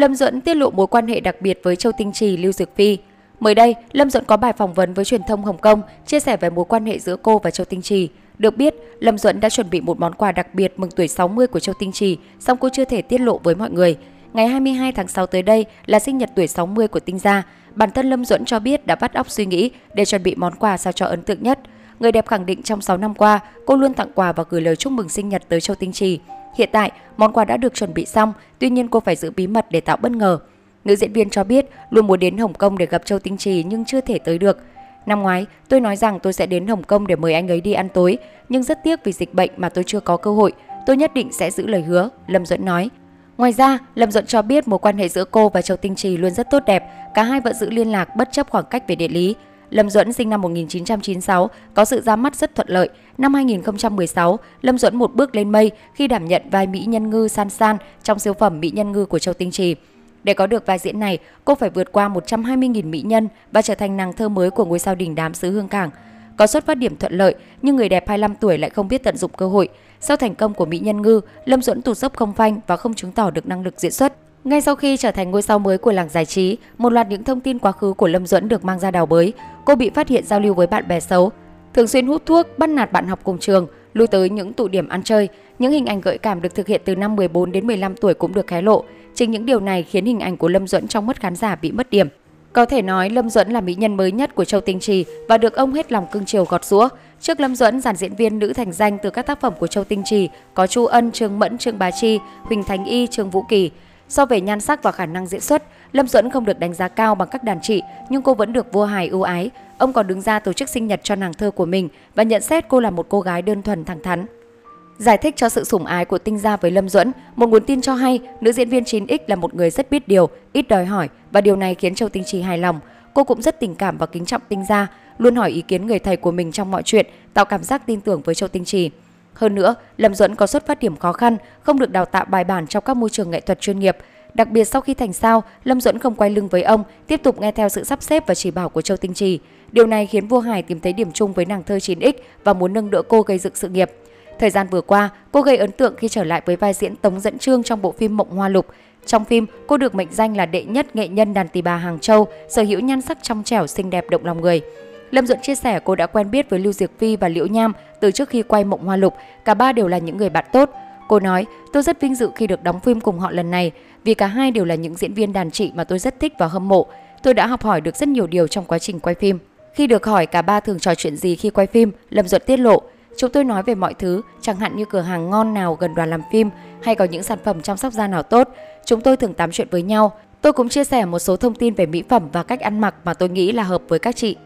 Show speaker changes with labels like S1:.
S1: Lâm Duẫn tiết lộ mối quan hệ đặc biệt với Châu Tinh Trì, Lưu Dược Phi. Mới đây, Lâm Duẫn có bài phỏng vấn với truyền thông Hồng Kông chia sẻ về mối quan hệ giữa cô và Châu Tinh Trì. Được biết, Lâm Duẫn đã chuẩn bị một món quà đặc biệt mừng tuổi 60 của Châu Tinh Trì, song cô chưa thể tiết lộ với mọi người. Ngày 22 tháng 6 tới đây là sinh nhật tuổi 60 của Tinh Gia. Bản thân Lâm Duẫn cho biết đã bắt óc suy nghĩ để chuẩn bị món quà sao cho ấn tượng nhất. Người đẹp khẳng định trong 6 năm qua, cô luôn tặng quà và gửi lời chúc mừng sinh nhật tới Châu Tinh Trì. Hiện tại, món quà đã được chuẩn bị xong, tuy nhiên cô phải giữ bí mật để tạo bất ngờ. Nữ diễn viên cho biết luôn muốn đến Hồng Kông để gặp Châu Tinh Trì nhưng chưa thể tới được. Năm ngoái, tôi nói rằng tôi sẽ đến Hồng Kông để mời anh ấy đi ăn tối, nhưng rất tiếc vì dịch bệnh mà tôi chưa có cơ hội. Tôi nhất định sẽ giữ lời hứa, Lâm Duẫn nói. Ngoài ra, Lâm Duẫn cho biết mối quan hệ giữa cô và Châu Tinh Trì luôn rất tốt đẹp, cả hai vẫn giữ liên lạc bất chấp khoảng cách về địa lý. Lâm Duẫn sinh năm 1996, có sự ra mắt rất thuận lợi. Năm 2016, Lâm Duẫn một bước lên mây khi đảm nhận vai Mỹ Nhân Ngư San San trong siêu phẩm Mỹ Nhân Ngư của Châu Tinh Trì. Để có được vai diễn này, cô phải vượt qua 120.000 mỹ nhân và trở thành nàng thơ mới của ngôi sao đỉnh đám xứ Hương Cảng. Có xuất phát điểm thuận lợi, nhưng người đẹp 25 tuổi lại không biết tận dụng cơ hội. Sau thành công của Mỹ Nhân Ngư, Lâm Duẫn tụt dốc không phanh và không chứng tỏ được năng lực diễn xuất. Ngay sau khi trở thành ngôi sao mới của làng giải trí, một loạt những thông tin quá khứ của Lâm Duẫn được mang ra đào bới. Cô bị phát hiện giao lưu với bạn bè xấu, thường xuyên hút thuốc, bắt nạt bạn học cùng trường, lui tới những tụ điểm ăn chơi. Những hình ảnh gợi cảm được thực hiện từ năm 14 đến 15 tuổi cũng được hé lộ. Chính những điều này khiến hình ảnh của Lâm Duẫn trong mắt khán giả bị mất điểm. Có thể nói Lâm Duẫn là mỹ nhân mới nhất của Châu Tinh Trì và được ông hết lòng cưng chiều gọt giũa. Trước Lâm Duẫn, dàn diễn viên nữ thành danh từ các tác phẩm của Châu Tinh Trì có Chu Ân, Trương Mẫn, Trương Bá Chi, Huỳnh Thành Y, Trương Vũ Kỳ. So về nhan sắc và khả năng diễn xuất, Lâm Duẫn không được đánh giá cao bằng các đàn chị, nhưng cô vẫn được vua hài ưu ái. Ông còn đứng ra tổ chức sinh nhật cho nàng thơ của mình và nhận xét cô là một cô gái đơn thuần thẳng thắn. Giải thích cho sự sủng ái của Tinh Gia với Lâm Duẫn, một nguồn tin cho hay nữ diễn viên 9X là một người rất biết điều, ít đòi hỏi và điều này khiến Châu Tinh Trì hài lòng. Cô cũng rất tình cảm và kính trọng Tinh Gia, luôn hỏi ý kiến người thầy của mình trong mọi chuyện, tạo cảm giác tin tưởng với Châu Tinh Trì. Hơn nữa, Lâm Duẫn có xuất phát điểm khó khăn, không được đào tạo bài bản trong các môi trường nghệ thuật chuyên nghiệp. Đặc biệt sau khi thành sao, Lâm Duẫn không quay lưng với ông, tiếp tục nghe theo sự sắp xếp và chỉ bảo của Châu Tinh Trì. Điều này khiến vua Hải tìm thấy điểm chung với nàng thơ 9X và muốn nâng đỡ cô gây dựng sự nghiệp. Thời gian vừa qua, cô gây ấn tượng khi trở lại với vai diễn Tống Dẫn Trương trong bộ phim Mộng Hoa Lục. Trong phim, cô được mệnh danh là đệ nhất nghệ nhân đàn tỳ bà Hàng Châu, sở hữu nhan sắc trong trẻo xinh đẹp động lòng người. Lâm Duẫn chia sẻ cô đã quen biết với Lưu Diệc Phi và Liễu Nham từ trước khi quay Mộng Hoa Lục, cả ba đều là những người bạn tốt. Cô nói, tôi rất vinh dự khi được đóng phim cùng họ lần này, vì cả hai đều là những diễn viên đàn chị mà tôi rất thích và hâm mộ. Tôi đã học hỏi được rất nhiều điều trong quá trình quay phim. Khi được hỏi cả ba thường trò chuyện gì khi quay phim, Lâm Duẫn tiết lộ, Chúng tôi nói về mọi thứ, chẳng hạn như cửa hàng ngon nào gần đoàn làm phim hay có những sản phẩm chăm sóc da nào tốt. Chúng tôi thường tám chuyện với nhau. Tôi cũng chia sẻ một số thông tin về mỹ phẩm và cách ăn mặc mà tôi nghĩ là hợp với các chị.